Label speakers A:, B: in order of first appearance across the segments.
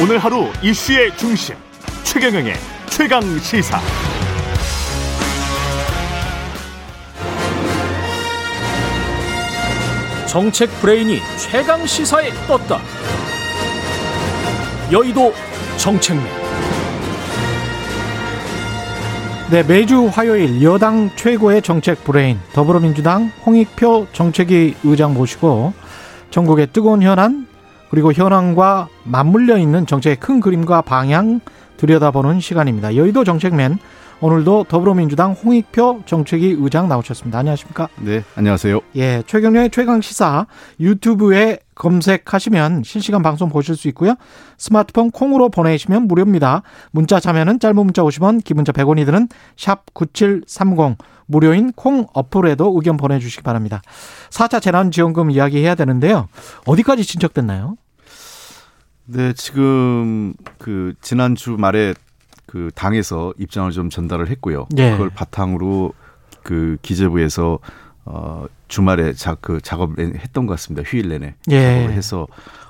A: 오늘 하루 이슈의 중심 최경영의 최강 시사.
B: 정책 브레인이 최강 시사에 떴다. 여의도 정책맨.
C: 네, 매주 화요일 여당 최고의 정책 브레인 더불어민주당 홍익표 정책위 의장 모시고 전국의 뜨거운 현안 그리고 현황과 맞물려 있는 정책의 큰 그림과 방향 들여다보는 시간입니다. 여의도 정책맨 오늘도 더불어민주당 홍익표 정책위 의장 나오셨습니다. 안녕하십니까?
D: 네, 안녕하세요.
C: 예, 최경련의 최강 시사 유튜브에 검색하시면 실시간 방송 보실 수 있고요. 스마트폰 콩으로 보내시면 무료입니다. 문자 참여는 짧은 문자 50원, 긴 문자 100원이 드는 샵 9730 무료인 콩 어플에도 의견 보내주시기 바랍니다. 4차 재난지원금 이야기해야 되는데요. 어디까지 진척됐나요?
D: 네, 지금 그 지난주 말에 그 당에서 입장을 좀 전달을 했고요.
C: 예.
D: 그걸 바탕으로 그 기재부에서 어 주말에 자, 그 작업을 했던 것 같습니다. 휴일 내내
C: 예.
D: 작업을 해서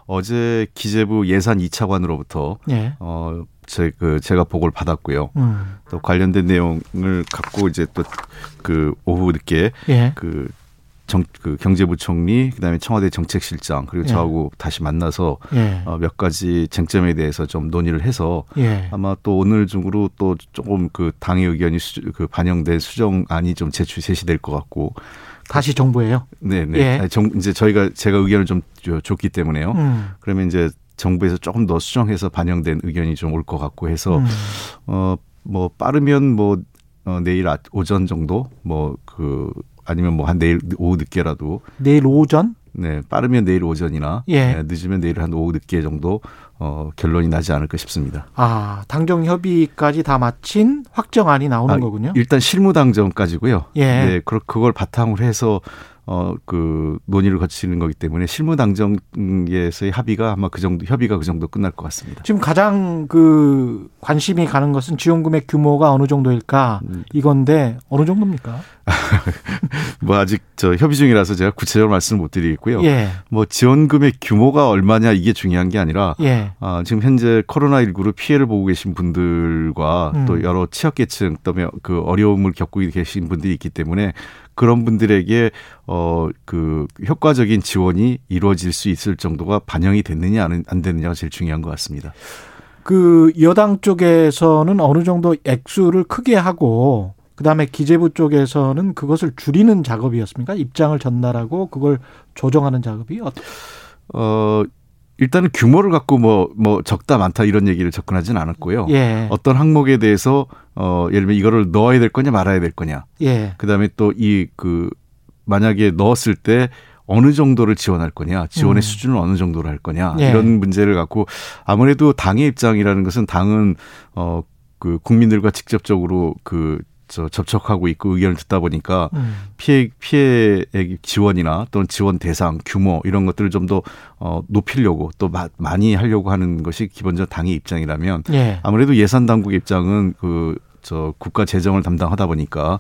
D: 어제 기재부 예산 2차관으로부터
C: 예.
D: 어 제 그 제가 보고를 받았고요.
C: 음.
D: 또 관련된 내용을 갖고 이제 또 그 오후 늦게
C: 예.
D: 그 정, 그 경제부총리, 그 다음에 청와대 정책실장, 그리고
C: 예.
D: 저하고 다시 만나서
C: 예.
D: 어, 몇 가지 쟁점에 대해서 좀 논의를 해서
C: 예.
D: 아마 또 오늘 중으로 또 조금 그 당의 의견이 수, 그 반영된 수정안이 좀 제출 제시될 것 같고.
C: 다시 정부예요.
D: 네 네.
C: 예.
D: 아니, 정, 이제 저희가 제가 의견을 좀 줘- 줬기 때문에요.
C: 음.
D: 그러면 이제 정부에서 조금 더 수정해서 반영된 의견이 좀 올 것 같고 해서
C: 음.
D: 어, 뭐 빠르면 뭐 어, 내일 아- 오전 정도 뭐그 아니면 뭐 한 내일 오후 늦게라도
C: 내일 오전
D: 네 빠르면 내일 오전이나
C: 예.
D: 네, 늦으면 내일 한 오후 늦게 정도 어, 결론이 나지 않을까 싶습니다.
C: 아, 당정 협의까지 다 마친 확정안이 나오는
D: 아,
C: 거군요.
D: 일단 실무 당정까지고요.
C: 예.
D: 네, 그 그걸 바탕으로 해서 어 그 논의를 거치는 거기 때문에 실무당정에서의 합의가 아마 그 정도 협의가 그 정도 끝날 것 같습니다.
C: 지금 가장 그 관심이 가는 것은 지원금의 규모가 어느 정도일까
D: 음.
C: 이건데 어느 정도입니까?
D: 뭐 아직 저 협의 중이라서 제가 구체적으로 말씀을 못 드리겠고요.
C: 예,
D: 뭐 지원금의 규모가 얼마냐 이게 중요한 게 아니라
C: 예,
D: 아, 지금 현재 코로나19로 피해를 보고 계신 분들과
C: 음.
D: 또 여러 취약계층 또그 어려움을 겪고 계신 분들이 있기 때문에 그런 분들에게 어 그 효과적인 지원이 이루어질 수 있을 정도가 반영이 됐느냐 안, 안 됐느냐가 제일 중요한 것 같습니다.
C: 그 여당 쪽에서는 어느 정도 액수를 크게 하고 그다음에 기재부 쪽에서는 그것을 줄이는 작업이었습니까? 입장을 전달하고 그걸 조정하는 작업이 어떻-
D: 어 일단은 규모를 갖고 뭐 뭐 적다 많다 이런 얘기를 접근하지는 않았고요.
C: 예,
D: 어떤 항목에 대해서 어 예를 들면 이거를 넣어야 될 거냐 말아야 될 거냐.
C: 예,
D: 그다음에 또 이 그 만약에 넣었을 때 어느 정도를 지원할 거냐, 지원의
C: 음.
D: 수준을 어느 정도로 할 거냐
C: 예.
D: 이런 문제를 갖고 아무래도 당의 입장이라는 것은 당은 어 그 국민들과 직접적으로 그 저 접촉하고 있고 의견을 듣다 보니까
C: 음,
D: 피해 피해 지원이나 또는 지원 대상 규모 이런 것들을 좀 더 어, 높이려고 또 마, 많이 하려고 하는 것이 기본적 당의 입장이라면
C: 예,
D: 아무래도 예산 당국의 입장은 그 저 국가 재정을 담당하다 보니까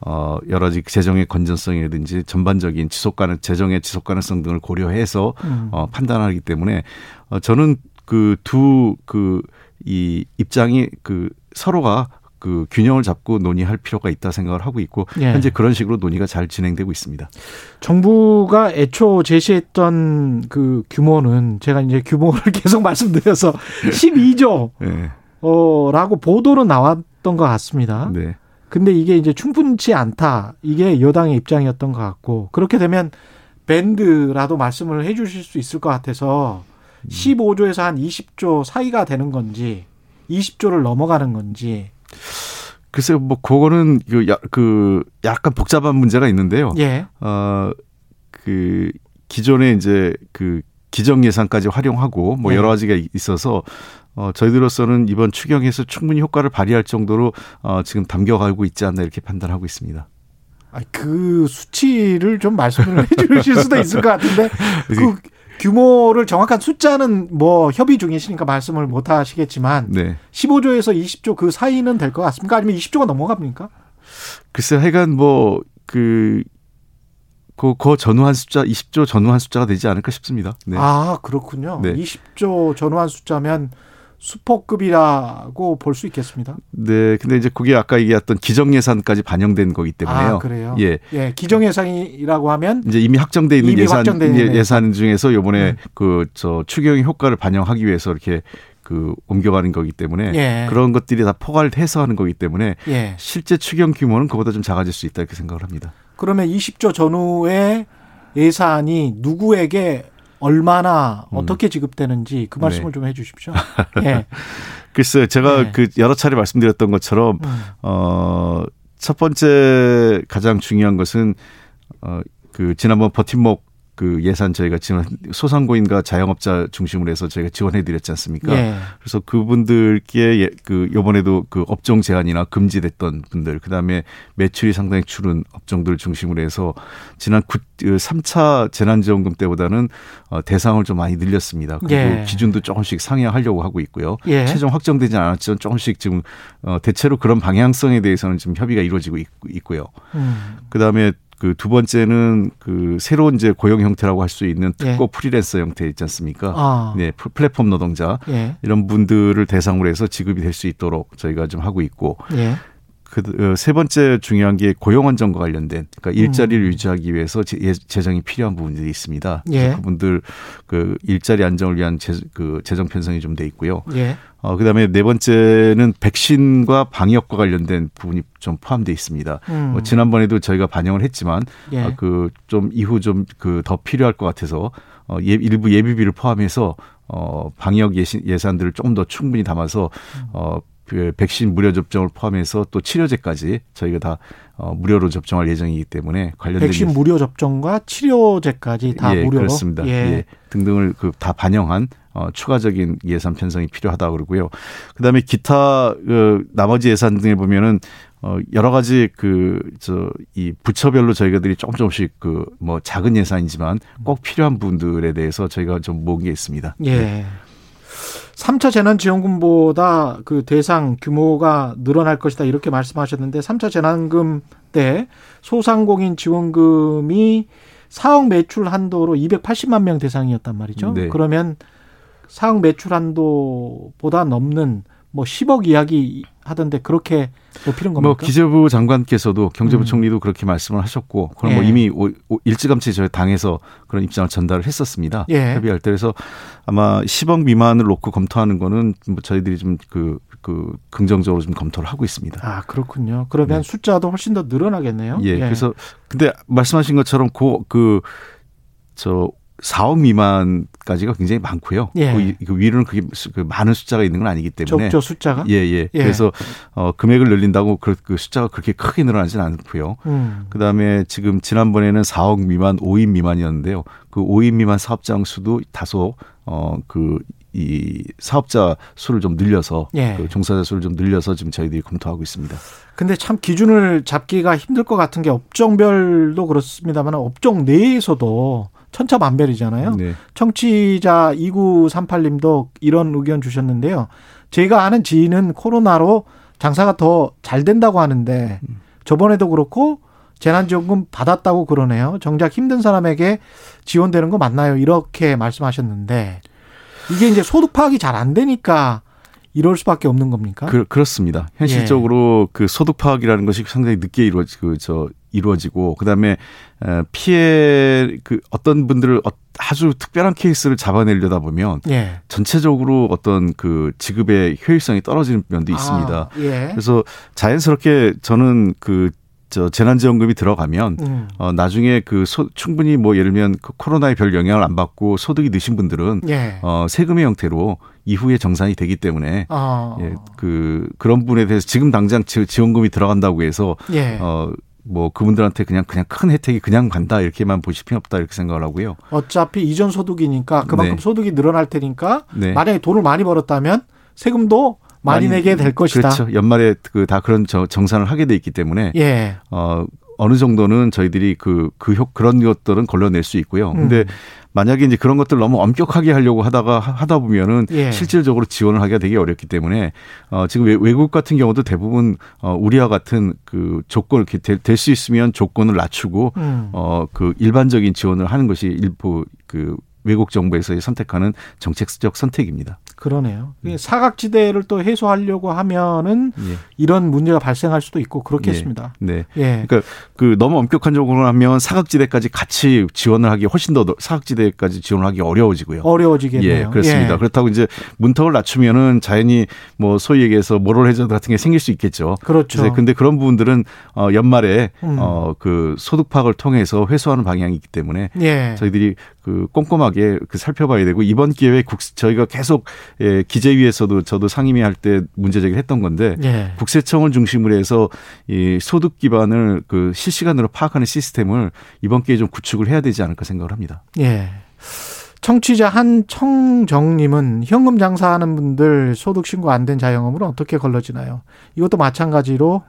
D: 어 여러 가지 재정의 건전성이라든지 전반적인 지속 가능 재정의 지속 가능성 등을 고려해서
C: 음,
D: 어 판단하기 때문에 어 저는 그 두 그 이 입장이 그 서로가 그 균형을 잡고 논의할 필요가 있다 생각을 하고 있고
C: 예.
D: 현재 그런 식으로 논의가 잘 진행되고 있습니다.
C: 정부가 애초 제시했던 그 규모는 제가 이제 규모를 계속 말씀드려서 12조
D: 네.
C: 어라고 보도는 나왔던 것 같습니다.
D: 네.
C: 근데 이게 이제 충분치 않다. 이게 여당의 입장이었던 것 같고 그렇게 되면 밴드라도 말씀을 해 주실 수 있을 것 같아서 15조에서 한 20조 사이가 되는 건지 20조를 넘어가는 건지
D: 글쎄요, 뭐 그거는 그, 야, 그 약간 복잡한 문제가 있는데요.
C: 예,
D: 어, 그 기존에 이제 그 기정 예산까지 활용하고 뭐
C: 네.
D: 여러 가지가 있어서 어, 저희들로서는 이번 추경에서 충분히 효과를 발휘할 정도로 어, 지금 담겨가고 있지 않나 이렇게 판단하고 있습니다.
C: 아니, 그 수치를 좀 말씀을 해주실 수도 있을 것 같은데 그 규모를 정확한 숫자는 뭐 협의 중이시니까 말씀을 못 하시겠지만
D: 네.
C: 15조에서 20조 그 사이는 될 것 같습니까? 아니면 20조가 넘어갑니까?
D: 글쎄 하여간 뭐그 그, 그 전후한 숫자 20조 전후한 숫자가 되지 않을까 싶습니다.
C: 네. 아 그렇군요. 네. 20조 전후한 숫자면 수포급이라고 볼 수 있겠습니다.
D: 네, 근데 이제 그게 아까 얘기했던 기정 예산까지 반영된 거기 때문에요.
C: 아, 그래요? 예. 예, 기정 예산이라고 하면
D: 이제 이미 확정돼 있는 이미 예산 확정된 예, 예산 중에서 요번에 음. 그저 추경 효과를 반영하기 위해서 이렇게 그 옮겨가는 거기 때문에 예. 그런 것들이 다 포괄 해서 하는 거기 때문에 예. 실제 추경 규모는 그보다 좀 작아질 수 있다 이렇게 생각을 합니다.
C: 그러면 20조 전후의 예산이 누구에게 얼마나 음. 어떻게 지급되는지 그 말씀을 네. 좀 해주십시오. 예.
D: 글쎄요, 제가 네. 그 여러 차례 말씀드렸던 것처럼 음. 어첫 번째 가장 중요한 것은 어그 지난번 버팀목 그 예산 저희가 지원 소상공인과 자영업자 중심으로 해서 저희가 지원해 드렸지 않습니까? 예. 그래서 그분들께 예, 그 요번에도 그 업종 제한이나 금지됐던 분들 그다음에 매출이 상당히 줄은 업종들 중심으로 해서 지난 9, 3차 그 재난 지원금 때보다는 어, 대상을 좀 많이 늘렸습니다. 그리고 예. 기준도 조금씩 상향하려고 하고 있고요. 예. 최종 확정되지 않았지만 조금씩 지금 어, 대체로 그런 방향성에 대해서는 지금 협의가 이루어지고 있, 고요 음. 그다음에 그 두 번째는 그 새로운 이제 고용 형태라고 할 수 있는 특고 예. 프리랜서 형태 있지 않습니까? 아. 네, 플랫폼 노동자 예. 이런 분들을 대상으로 해서 지급이 될 수 있도록 저희가 좀 하고 있고 예. 그세 어, 번째 중요한 게 고용 안정과 관련된 그러니까 일자리를 음. 유지하기 위해서 예, 재정이 필요한 부분들이 있습니다. 예. 그분들 그 일자리 안정을 위한 재, 그 재정 편성이 좀 돼 있고요. 예. 어 그 다음에 네 번째는 백신과 방역과 관련된 부분이 좀 포함되어 있습니다. 음. 뭐 지난번에도 저희가 반영을 했지만 예. 어, 그좀 이후 좀 그 더 필요할 것 같아서 어 예, 일부 예비비를 포함해서 어 방역 예산, 예산들을 조금 더 충분히 담아서 어 그 백신 무료 접종을 포함해서 또 치료제까지 저희가 다 어, 무료로 접종할 예정이기 때문에 관련된
C: 백신 무료 접종과 치료제까지 다
D: 예,
C: 무료로
D: 그렇습니다. 예. 예. 등등을 그 다 반영한 어, 추가적인 예산 편성이 필요하다 그러고요. 그다음에 기타 그 나머지 예산 등에 보면은 어 여러 가지 그 저 이 부처별로 저희가들이 조금 조금씩 그 뭐 작은 예산이지만 꼭 필요한 분들에 대해서 저희가 좀 모은 게 있습니다.
C: 예. 네. 3차 재난지원금보다 그 대상 규모가 늘어날 것이다 이렇게 말씀하셨는데 3차 재난금 때 소상공인 지원금이 4억 매출 한도로 280만 명 대상이었단 말이죠. 네. 그러면 4억 매출 한도보다 넘는 뭐 10억 이야기 하던데 그렇게 높이는 겁니까?
D: 뭐 기재부 장관께서도 경제부총리도 음. 그렇게 말씀을 하셨고 그럼 뭐 예. 뭐 이미 일찌감치 저희 당에서 그런 입장을 전달을 했었습니다. 예. 협의할 때 그래서 아마 10억 미만을 놓고 검토하는 거는 뭐 저희들이 좀그 그 긍정적으로 좀 검토를 하고 있습니다.
C: 아 그렇군요. 그러면 네. 숫자도 훨씬 더 늘어나겠네요.
D: 예. 예. 그래서 근데 말씀하신 것처럼 그 그 저 4억 미만까지가 굉장히 많고요. 예. 그, 그 위로는 그게 그 많은 숫자가 있는 건 아니기 때문에
C: 적죠 숫자가.
D: 예, 예. 예. 그래서 어 금액을 늘린다고 그, 그 숫자가 그렇게 크게 늘어나지는 않고요. 음. 그다음에 지금 지난번에는 4억 미만, 5인 미만이었는데요. 그 5인 미만 사업장 수도 다소 어그 이 사업자 수를 좀 늘려서 예. 그 종사자 수를 좀 늘려서 지금 저희들이 검토하고 있습니다.
C: 근데 참 기준을 잡기가 힘들 것 같은 게 업종별도 그렇습니다만 업종 내에서도 천차만별이잖아요. 네. 청취자 2938님도 이런 의견 주셨는데요. 제가 아는 지인은 코로나로 장사가 더 잘 된다고 하는데 저번에도 그렇고 재난지원금 받았다고 그러네요. 정작 힘든 사람에게 지원되는 거 맞나요? 이렇게 말씀하셨는데 이게 이제 소득 파악이 잘 안 되니까 이럴 수밖에 없는 겁니까?
D: 그, 렇습니다 현실적으로 예. 그 소득 파악이라는 것이 상당히 늦게 이루어지 그저 이루어지고 그다음에 피해 그 어떤 분들을 어, 아주 특별한 케이스를 잡아내려다 보면 예. 전체적으로 어떤 그 지급의 효율성이 떨어지는 면도 있습니다. 아, 예. 그래서 자연스럽게 저는 그 저 재난지원금이 들어가면 음. 어 나중에 그 소, 충분히 뭐 예를 들면 그 코로나에 별 영향을 안 받고 소득이 느신 분들은 예. 어 세금의 형태로 이후에 정산이 되기 때문에 아. 예, 그 그런 부분에 대해서 지금 당장 지 원금이 들어간다고 해서 예. 어 뭐 그분들한테 그냥 그냥 큰 혜택이 그냥 간다 이렇게만 보실 필요 없다 이렇게 생각을 하고요.
C: 어차피 이전 소득이니까 그만큼 네. 소득이 늘어날 테니까 네. 만약에 돈을 많이 벌었다면 세금도 많이, 많이 내게 될 것이다.
D: 그렇죠. 연말에 그 다 그런 정산을 하게 돼 있기 때문에 예. 어 어느 정도는 저희들이 그, 그 효, 그런 것들은 걸러낼 수 있고요. 근데 음. 만약에 이제 그런 것들 너무 엄격하게 하려고 하다가 하다 보면은 예. 실질적으로 지원을 하기가 되게 어렵기 때문에 어 지금 외국 같은 경우도 대부분 어 우리와 같은 그 조건 이렇게 될 수 있으면 조건을 낮추고 음. 어그 일반적인 지원을 하는 것이 일부 그 외국 정부에서 선택하는 정책적 선택입니다.
C: 그러네요. 음. 사각지대를 또 해소하려고 하면은 예. 이런 문제가 발생할 수도 있고 그렇겠습니다.
D: 네. 네. 예. 그러니까 그 너무 엄격한 쪽으로 하면 사각지대까지 같이 지원을 하기 훨씬 더 사각지대까지 지원하기 어려워지고요.
C: 어려워지겠네요.
D: 예, 그렇습니다. 예. 그렇다고 이제 문턱을 낮추면은 자연히 뭐 소위 얘기해서 모럴 해저 같은 게 생길 수 있겠죠.
C: 그렇죠.
D: 근데 그런 부분들은 어 연말에 음. 어그 소득 파악을 통해서 회수하는 방향이 있기 때문에 예. 저희들이 그 꼼꼼하게 그 살펴봐야 되고 이번 기회에 국 저희가 계속 예, 기재위에서도 저도 상임위 할 때 문제 제기를 했던 건데 예. 국세청을 중심으로 해서 이 소득 기반을 그 실시간으로 파악하는 시스템을 이번 기회에 좀 구축을 해야 되지 않을까 생각을 합니다.
C: 예. 청취자 한청정님은 현금 장사하는 분들 소득 신고 안 된 자영업으로 어떻게 걸러지나요? 이것도 마찬가지로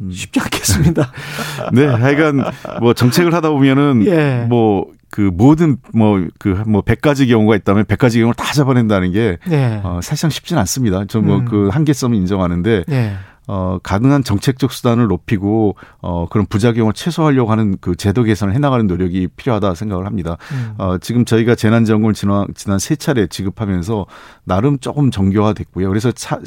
C: 음. 쉽지 않겠습니다.
D: 네, 하여간 뭐 정책을 하다 보면은 예. 뭐 그 모든 뭐 그뭐 100가지 경우가 있다면 100가지 경우를 다 잡아낸다는 게 네. 어, 사실상 쉽지는 않습니다. 좀 뭐그 음. 한계점을 인정하는데 네. 어, 가능한 정책적 수단을 높이고 어, 그런 부작용을 최소화하려고 하는 그 제도 개선을 해나가는 노력이 필요하다 생각을 합니다. 음. 어, 지금 저희가 재난지원금을 지난, 지난 세 차례 지급하면서 나름 조금 정교화됐고요. 그래서 차,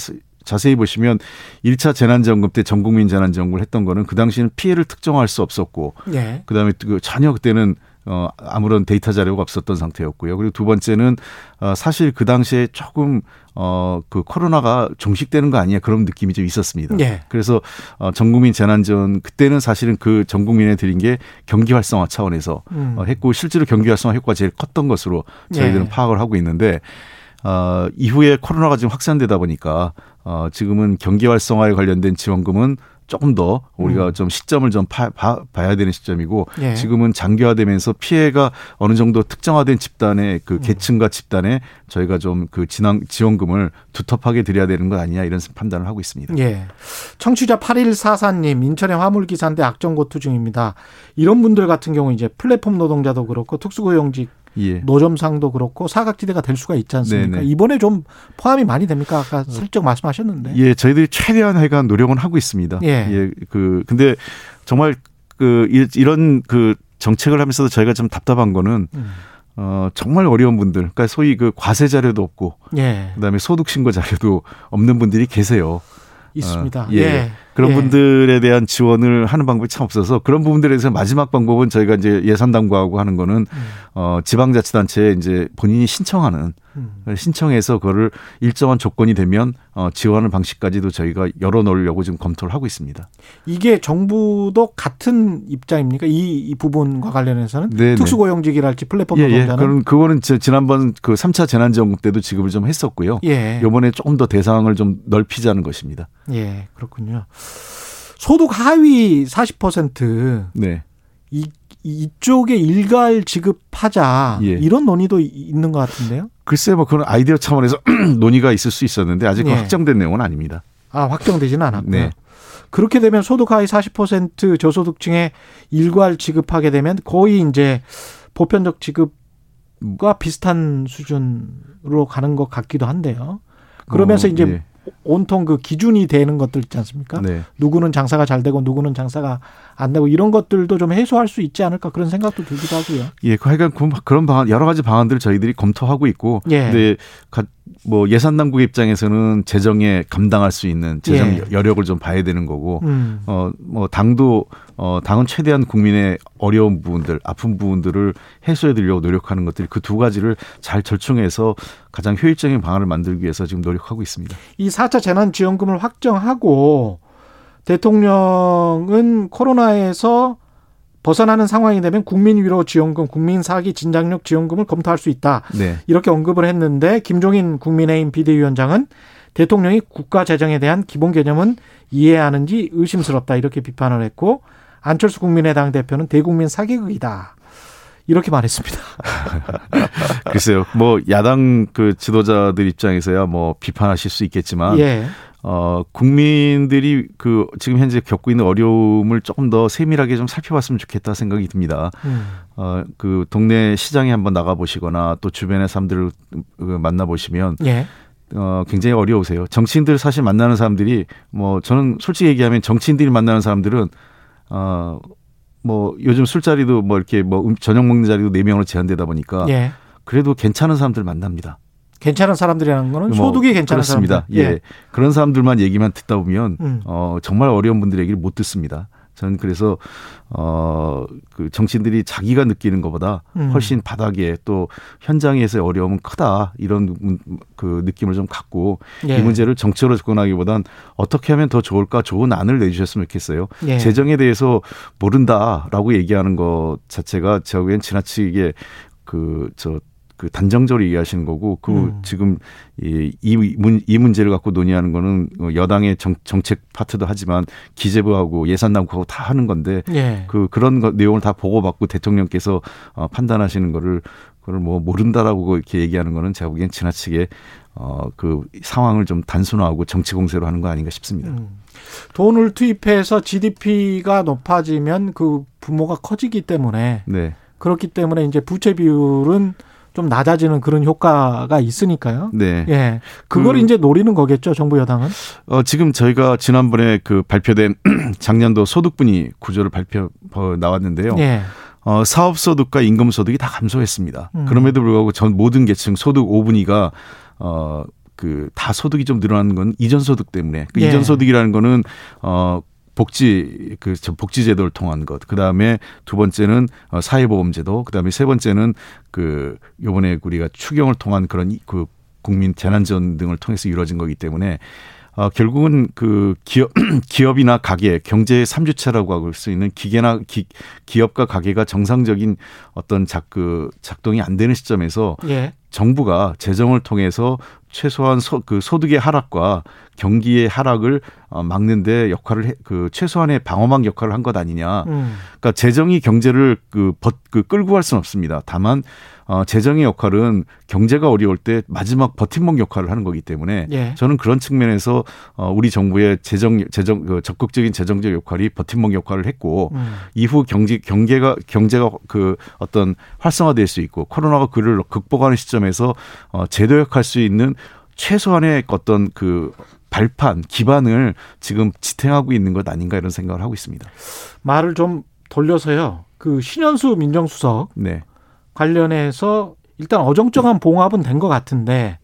D: 자세히 보시면 1차 재난지원금 때 전국민 재난지원금을 했던 거는 그 당시에는 피해를 특정할 수 없었고 네. 그다음에 그 전혀 그때는 어, 아무런 데이터 자료가 없었던 상태였고요. 그리고 두 번째는 어, 사실 그 당시에 조금 어, 그 코로나가 종식되는 거 아니야 그런 느낌이 좀 있었습니다. 예. 그래서 어, 전국민 재난전 그때는 사실은 그 전국민에 드린 게 경기 활성화 차원에서 음. 어, 했고 실제로 경기 활성화 효과가 제일 컸던 것으로 저희들은 예. 파악을 하고 있는데 어, 이후에 코로나가 지금 확산되다 보니까 어, 지금은 경기 활성화에 관련된 지원금은 조금 더 우리가 음. 좀 시점을 좀 파, 봐, 봐야 되는 시점이고 예. 지금은 장기화되면서 피해가 어느 정도 특정화된 집단의 그 음. 계층과 집단에 저희가 좀그 진앙 지원금을 두텁하게 드려야 되는 것 아니냐 이런 판단을 하고 있습니다.
C: 예. 청취자 8144님 인천의 화물기사인데 악정고투 중입니다. 이런 분들 같은 경우 이제 플랫폼 노동자도 그렇고 특수고용직 예. 노점상도 그렇고 사각지대가 될 수가 있지 않습니까? 네네. 이번에 좀 포함이 많이 됩니까? 아까 슬쩍 말씀하셨는데.
D: 예, 저희들이 최대한 해간 노력은 하고 있습니다. 예. 예. 그 근데 정말 그 이런 그 정책을 하면서도 저희가 좀 답답한 거는 음. 어, 정말 어려운 분들, 그러니까 소위 그 과세 자료도 없고, 예. 그다음에 소득 신고 자료도 없는 분들이 계세요.
C: 있습니다.
D: 어, 예. 예. 그런 예. 분들에 대한 지원을 하는 방법이 참 없어서 그런 부분들에 대해서 마지막 방법은 저희가 이제 예산 당부하고 하는 거는 음. 어 지방자치단체에 이제 본인이 신청하는 음. 신청해서 그거를 일정한 조건이 되면 어 지원하는 방식까지도 저희가 열어 놓으려고 지금 검토를 하고 있습니다.
C: 이게 정부도 같은 입장입니까? 이, 이 부분과 관련해서는 네네. 특수고용직이랄지 플랫폼
D: 예, 노동자는 예. 그럼 그거는 지난번 그 3차 재난지원금 때도 지급을 좀 했었고요. 예. 이번에 조금 더 대상을 좀 넓히자는 것입니다.
C: 예, 그렇군요. 소득 하위 40% 네. 이 이쪽에 일괄 지급하자 예. 이런 논의도 있는 것 같은데요.
D: 글쎄 뭐 그런 아이디어 차원에서 논의가 있을 수 있었는데 아직 예. 확정된 내용은 아닙니다.
C: 아 확정되지는 않았고요. 네. 그렇게 되면 소득 하위 40% 저소득층에 일괄 지급하게 되면 거의 이제 보편적 지급과 비슷한 수준으로 가는 것 같기도 한데요. 그러면서 어, 이제 예. 온통 그 기준이 되는 것들 있지 않습니까? 네. 누구는 장사가 잘 되고 누구는 장사가 안 되고 이런 것들도 좀 해소할 수 있지 않을까 그런 생각도 들기도 하고요.
D: 예, 그 하여간 그런 방안 여러 가지 방안들을 저희들이 검토하고 있고, 예. 근데 뭐 예산 당국 입장에서는 재정에 감당할 수 있는 재정 예. 여력을 좀 봐야 되는 거고, 음. 어뭐 당도 어 당은 최대한 국민의 어려운 부분들, 아픈 부분들을 해소해 드리려고 노력하는 것들이 그 두 가지를 잘 절충해서 가장 효율적인 방안을 만들기 위해서 지금 노력하고 있습니다.
C: 이 4차 재난 지원금을 확정하고 대통령은 코로나에서 벗어나는 상황이 되면 국민 위로 지원금, 국민 사기 진작력 지원금을 검토할 수 있다. 네. 이렇게 언급을 했는데 김종인 국민의힘 비대위원장은 대통령이 국가 재정에 대한 기본 개념은 이해하는지 의심스럽다 이렇게 비판을 했고 안철수 국민의당 대표는 대국민 사기극이다. 이렇게 말했습니다.
D: 글쎄요. 뭐 야당 그 지도자들 입장에서야 뭐 비판하실 수 있겠지만 예. 어, 국민들이 그 지금 현재 겪고 있는 어려움을 조금 더 세밀하게 좀 살펴봤으면 좋겠다 생각이 듭니다.
C: 음.
D: 어, 그 동네 시장에 한번 나가 보시거나 또 주변의 사람들을 그 만나 보시면
C: 예.
D: 어, 굉장히 어려우세요. 정치인들 사실 만나는 사람들이 뭐 저는 솔직히 얘기하면 정치인들이 만나는 사람들은 어, 뭐 요즘 술자리도 뭐 이렇게 뭐 음- 저녁 먹는 자리도 네 명으로 제한되다 보니까
C: 예.
D: 그래도 괜찮은 사람들 만납니다.
C: 괜찮은 사람들이라는 거는
D: 뭐
C: 소득이 괜찮은
D: 그렇습니다.
C: 사람들.
D: 예. 그런 사람들만 얘기만 듣다 보면
C: 음.
D: 어 정말 어려운 분들 얘기를 못 듣습니다. 저는 그래서 어그 정치인들이 자기가 느끼는 것보다
C: 음.
D: 훨씬 바닥에 또 현장에서의 어려움은 크다 이런 문- 그 느낌을 좀 갖고
C: 예.
D: 이 문제를 정치로 접근하기보단 어떻게 하면 더 좋을까 좋은 안을 내주셨으면 좋겠어요.
C: 예.
D: 재정에 대해서 모른다라고 얘기하는 것 자체가 제가 보기엔 지나치게 그저 그 단정적으로 얘기하시는 거고 그
C: 음.
D: 지금 이, 이, 문, 이 문제를 갖고 논의하는 거는 여당의 정, 정책 파트도 하지만 기재부하고 예산 당국하고 다 하는 건데
C: 예.
D: 그 그런 거, 내용을 다 보고받고 대통령께서 어, 판단하시는 거를 그걸 뭐 모른다라고 이렇게 얘기하는 거는 제가 보기엔 지나치게 어 그 상황을 좀 단순화하고 정치 공세로 하는 거 아닌가 싶습니다.
C: 음. 돈을 투입해서 GDP가 높아지면 그 부모가 커지기 때문에
D: 네.
C: 그렇기 때문에 이제 부채 비율은 좀 낮아지는 그런 효과가 있으니까요.
D: 네.
C: 예. 그걸
D: 그-
C: 이제 노리는 거겠죠, 정부 여당은.
D: 어, 지금 저희가 지난번에 그 발표된 작년도 소득분위 구조를 발표 어, 나왔는데요.
C: 예.
D: 어, 사업소득과 임금소득이 다 감소했습니다.
C: 음.
D: 그럼에도 불구하고 전 모든 계층 소득 5분위가 어, 그 다 소득이 좀 늘어나는 건 이전 소득 때문에. 그
C: 예.
D: 이전 소득이라는 거는 어, 복지 그저 복지 제도를 통한 것. 그다음에 두 번째는 어, 사회보험 제도. 그다음에 세 번째는 그 요번에 우리가 추경을 통한 그런 이- 그 국민 재난 지원 등을 통해서 이루어진 거기 때문에 어, 결국은 그 기업, 기업이나 가게, 경제의 삼주체라고 할수 있는 기계나 기, 기업과 가게가 정상적인 어떤 작, 그 작동이 안 되는 시점에서
C: 예.
D: 정부가 재정을 통해서 최소한 소, 그 소득의 하락과 경기의 하락을 어, 막는데 역할을 해, 그 최소한의 방어막 역할을 한 것 아니냐.
C: 음.
D: 그러니까 재정이 경제를 그, 벗, 그 끌고 갈 수는 없습니다. 다만 어, 재정의 역할은 경제가 어려울 때 마지막 버팀목 역할을 하는 거기 때문에
C: 예.
D: 저는 그런 측면에서 어, 우리 정부의 재정 재정 그 적극적인 재정적 역할이 버팀목 역할을 했고
C: 음.
D: 이후 경제 경계가 경제가 그 어떤 활성화될 수 있고 코로나가 그를 극복하는 시점에서 어, 제도 역할 수 있는 최소한의 어떤 그 발판 기반을 지금 지탱하고 있는 것 아닌가 이런 생각을 하고 있습니다.
C: 말을 좀 돌려서요. 그 신현수 민정수석
D: 네.
C: 관련해서 일단 어정쩡한 봉합은 된 것 같은데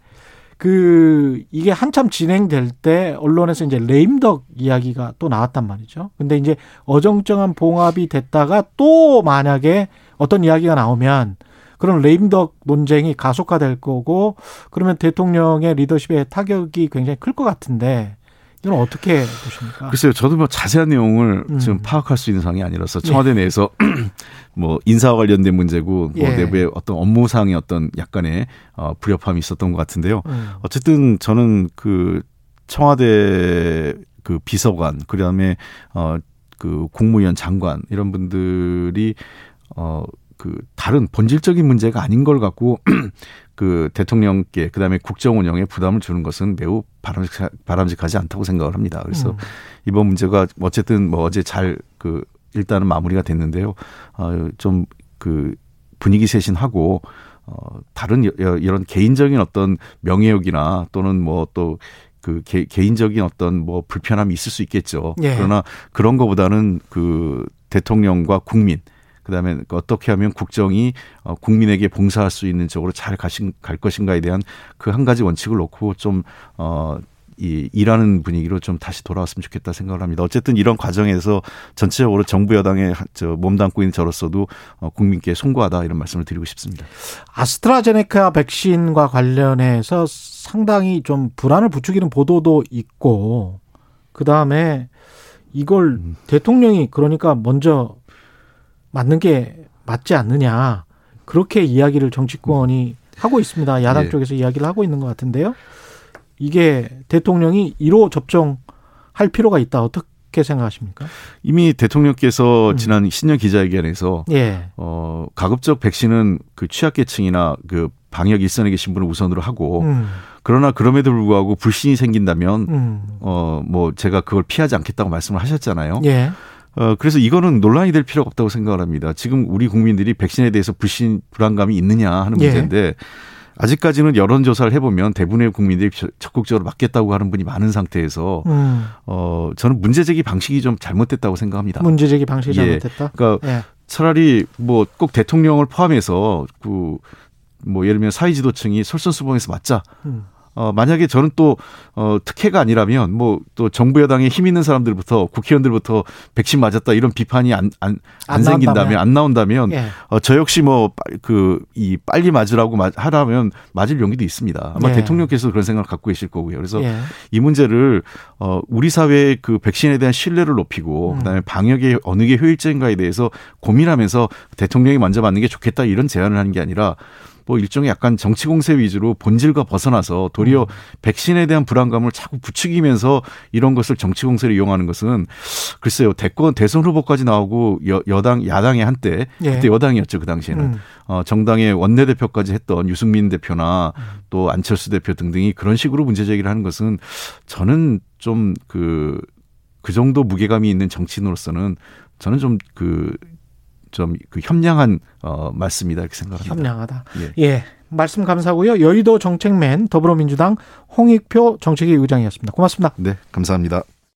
C: 그 이게 한참 진행될 때 언론에서 이제 레임덕 이야기가 또 나왔단 말이죠. 근데 이제 어정쩡한 봉합이 됐다가 또 만약에 어떤 이야기가 나오면 그런 레임덕 논쟁이 가속화될 거고 그러면 대통령의 리더십에 타격이 굉장히 클 것 같은데 이건 어떻게 보십니까?
D: 글쎄요, 저도 뭐 자세한 내용을
C: 음.
D: 지금 파악할 수 있는 상황이 아니라서 청와대 내에서 뭐 인사와 관련된 문제고 뭐
C: 예.
D: 내부의 어떤 업무상의 어떤 약간의 어, 불협화음이 있었던 것 같은데요.
C: 음.
D: 어쨌든 저는 그 청와대 그 비서관 그다음에 어그 국무위원 장관 이런 분들이 어 그 다른 본질적인 문제가 아닌 걸 갖고 그 대통령께 그다음에 국정 운영에 부담을 주는 것은 매우 바람직, 바람직하지 않다고 생각을 합니다. 그래서
C: 음.
D: 이번 문제가 어쨌든 뭐 어제 잘 그 일단은 마무리가 됐는데요. 어좀 그 분위기 쇄신하고 어 다른 여- 여- 이런 개인적인 어떤 명예욕이나 또는 뭐또 그 개 인적인 어떤 뭐 불편함이 있을 수 있겠죠.
C: 예.
D: 그러나 그런 거보다는 그 대통령과 국민 그다음에 어떻게 하면 국정이 어, 국민에게 봉사할 수 있는 쪽으로 잘 가신 갈 것인가에 대한 그 한 가지 원칙을 놓고 좀 어 이 일하는 분위기로 좀 다시 돌아왔으면 좋겠다 생각을 합니다. 어쨌든 이런 과정에서 전체적으로 정부 여당에 저 몸담고 있는 저로서도 어, 국민께 송구하다 이런 말씀을 드리고 싶습니다.
C: 아스트라제네카 백신과 관련해서 상당히 좀 불안을 부추기는 보도도 있고 그 다음에 이걸
D: 음.
C: 대통령이 그러니까 먼저 맞는 게 맞지 않느냐 그렇게 이야기를 정치권이 하고 있습니다. 야당
D: 예.
C: 쪽에서 이야기를 하고 있는 것 같은데요. 이게 대통령이 1호 접종할 필요가 있다 어떻게 생각하십니까?
D: 이미 대통령께서
C: 음.
D: 지난 신년 기자회견에서
C: 예,
D: 어 가급적 백신은 그 취약계층이나 그 방역 일선에 계신 분을 우선으로 하고
C: 음,
D: 그러나 그럼에도 불구하고 불신이 생긴다면
C: 음.
D: 어뭐 제가 그걸 피하지 않겠다고 말씀을 하셨잖아요.
C: 예.
D: 어 그래서 이거는 논란이 될 필요가 없다고 생각을 합니다. 지금 우리 국민들이 백신에 대해서 불신 불안감이 있느냐 하는
C: 예.
D: 문제인데 아직까지는 여론조사를 해보면 대부분의 국민들이 적극적으로 맞겠다고 하는 분이 많은 상태에서
C: 음.
D: 어 저는 문제 제기 방식이 좀 잘못됐다고 생각합니다.
C: 문제 제기 방식이
D: 예.
C: 잘못됐다.
D: 그러니까
C: 예.
D: 차라리 뭐 꼭 대통령을 포함해서 그 뭐 예를 들면 사회지도층이 솔선수범해서 맞자.
C: 음.
D: 어 만약에 저는 또 어 특혜가 아니라면 뭐 또 정부 여당에 힘 있는 사람들부터 국회의원들부터 백신 맞았다 이런 비판이 안 안 안
C: 안
D: 생긴다면. 안 나온다면
C: 예.
D: 어, 저 역시 뭐 그 이 빨리 맞으라고 마- 하라면 맞을 용기도 있습니다. 아마
C: 예.
D: 대통령께서 그런 생각을 갖고 계실 거고요. 그래서
C: 예.
D: 이 문제를 어 우리 사회의 그 백신에 대한 신뢰를 높이고
C: 음.
D: 그 다음에 방역이 어느 게 효율적인가에 대해서 고민하면서 대통령이 먼저 맞는 게 좋겠다 이런 제안을 하는 게 아니라 뭐 일종의 약간 정치 공세 위주로 본질과 벗어나서 도리어
C: 음.
D: 백신에 대한 불안감을 자꾸 부추기면서 이런 것을 정치 공세를 이용하는 것은 글쎄요 대권 대선 후보까지 나오고 여, 여당 야당의 한때
C: 예.
D: 그때 여당이었죠 그 당시에는
C: 음.
D: 어, 정당의 원내대표까지 했던 유승민 대표나 또 안철수 대표 등등이 그런 식으로 문제 제기를 하는 것은 저는 좀 그, 그 정도 무게감이 있는 정치인으로서는 저는 좀 그, 좀 그 협량한 어, 말씀이다 이렇게 생각합니다.
C: 협량하다.
D: 예.
C: 예. 말씀 감사하고요. 여의도 정책맨 더불어민주당 홍익표 정책위 의장이었습니다. 고맙습니다.
D: 네, 감사합니다.